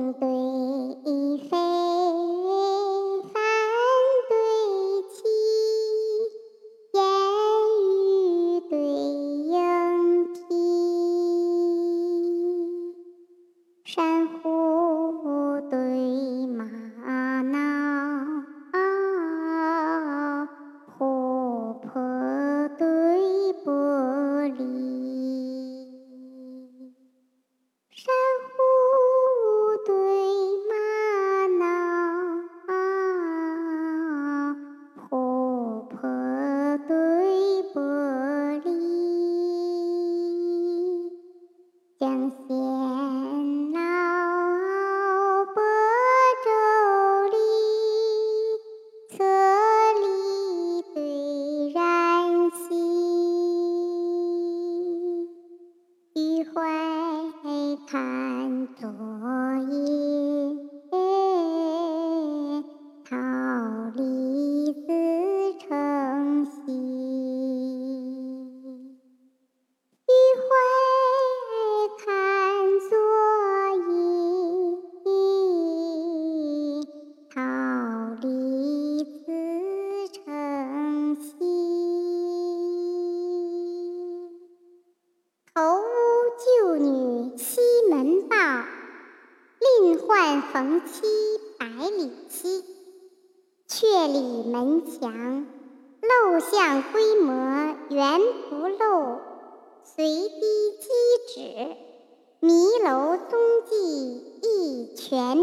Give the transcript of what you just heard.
莺对飞，寒对起，烟雨对莺啼，山虎你会看作业，逢七百里奚。阙里门墙，陋巷规模原不陋。随滴积纸，迷楼踪迹亦全。